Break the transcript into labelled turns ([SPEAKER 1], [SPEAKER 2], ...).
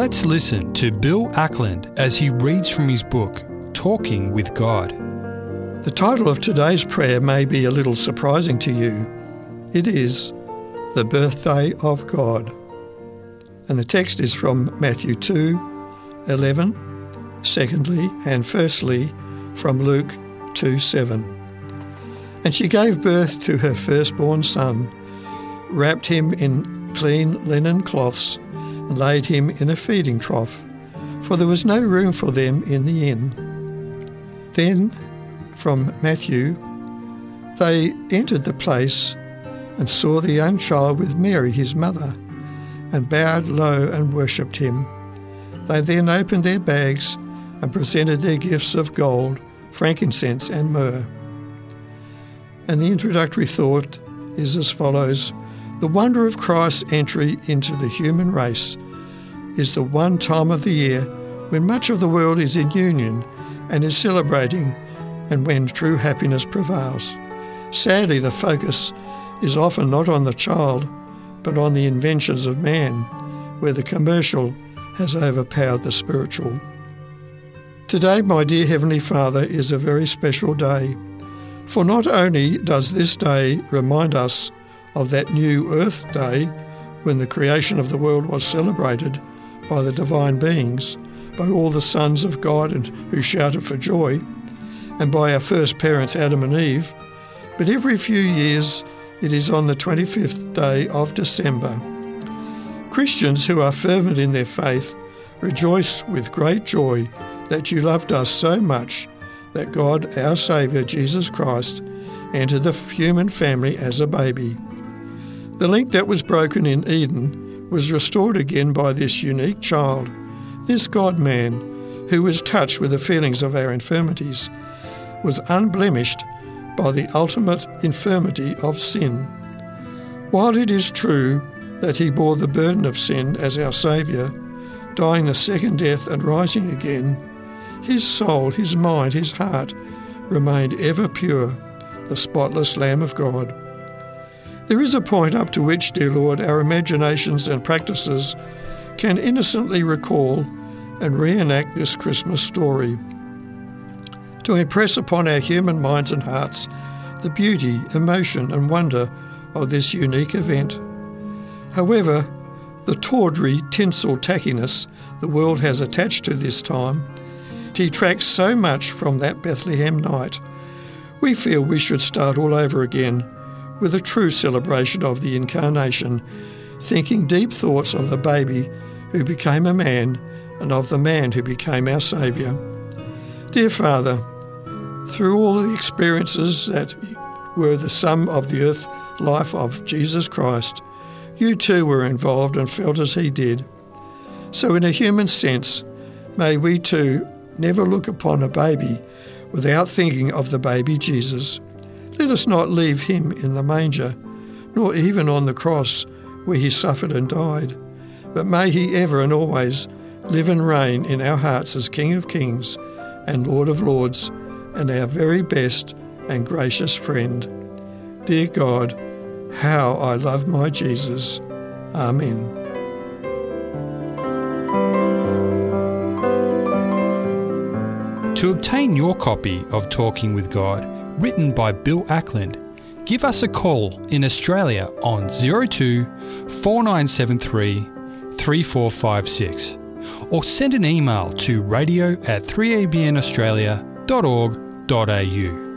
[SPEAKER 1] Let's listen to Bill Ackland as he reads from his book, Talking with God.
[SPEAKER 2] The title of today's prayer may be a little surprising to you. It is The Birthday of God. And the text is from Matthew 2 11, secondly, and firstly from Luke 2 7. And she gave birth to her firstborn son, wrapped him in clean linen cloths, laid him in a feeding trough, for there was no room for them in the inn. Then, from Matthew, they entered the place and saw the young child with Mary his mother, and bowed low and worshipped him. They then opened their bags and presented their gifts of gold, frankincense, and myrrh. And the introductory thought is as follows The wonder of Christ's entry into the human race is the one time of the year when much of the world is in union and is celebrating, and when true happiness prevails. Sadly, the focus is often not on the child, but on the inventions of man, where the commercial has overpowered the spiritual. Today, my dear Heavenly Father, is a very special day, for not only does this day remind us of that new Earth Day when the creation of the world was celebrated by the divine beings, by all the sons of God and who shouted for joy, and by our first parents Adam and Eve, but every few years it is on the 25th day of December. Christians who are fervent in their faith rejoice with great joy that you loved us so much that God, our Saviour, Jesus Christ, entered the human family as a baby. The link that was broken in Eden was restored again by this unique child, this God man, who was touched with the feelings of our infirmities, was unblemished by the ultimate infirmity of sin. While it is true that he bore the burden of sin as our Saviour, dying the second death and rising again, his soul, his mind, his heart remained ever pure, the spotless Lamb of God. There is a point up to which, dear Lord, our imaginations and practices can innocently recall and reenact this Christmas story. To impress upon our human minds and hearts the beauty, emotion, and wonder of this unique event. However, the tawdry tinsel tackiness the world has attached to this time detracts so much from that Bethlehem night. We feel we should start all over again with a true celebration of the Incarnation, thinking deep thoughts of the baby who became a man and of the man who became our Saviour. Dear Father, through all the experiences that were the sum of the earth life of Jesus Christ, you too were involved and felt as he did. So, in a human sense, may we too never look upon a baby without thinking of the baby Jesus. Let us not leave him in the manger, nor even on the cross where he suffered and died, but may he ever and always live and reign in our hearts as King of Kings and Lord of Lords, and our very best and gracious friend. Dear God, how I love my Jesus. Amen.
[SPEAKER 1] To obtain your copy of Talking with God, written by Bill Ackland, give us a call in Australia on 02 4973 3456 or send an email to radio at 3abnaustralia.org.au.